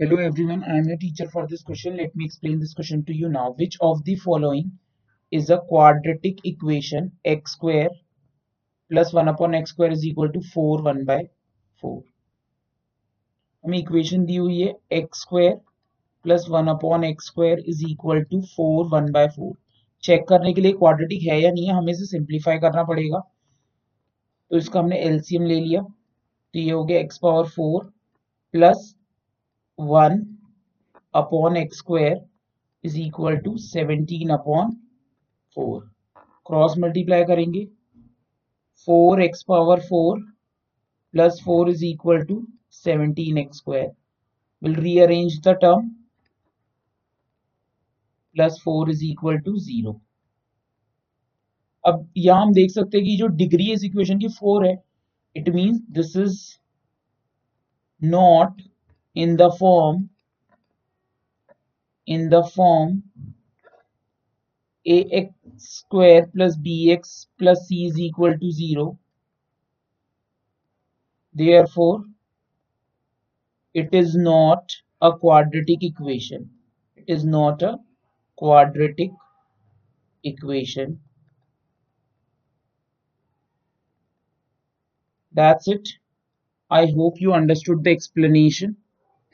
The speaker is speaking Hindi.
Hello everyone, I am your teacher for this question. Let me explain this question to you now. Which of the following is a quadratic equation x square plus 1 upon x square is equal to 4 1 by 4 हमें इक्वेशन दी हुई है x square plus one upon x square is equal to four one by four check करने के लिए क्वाड्रेटिक है या नहीं है हमें इसे सिंप्लीफाई करना पड़ेगा तो इसका हमने एलसीएम ले लिया तो ये हो गया x power four plus one upon x square is equal to seventeen upon four. Cross multiply करेंगे। Four x power four plus four is equal to seventeen x square. Will rearrange the term plus four is equal to zero अब यहाँ हम देख सकते हैं कि जो डिग्री इस इक्वेशन की फोर है it means this is not in the form in the form ax square plus bx plus c is equal to 0 therefore it is not a quadratic equation. It is not a quadratic equation. That's it. I hope you understood the explanation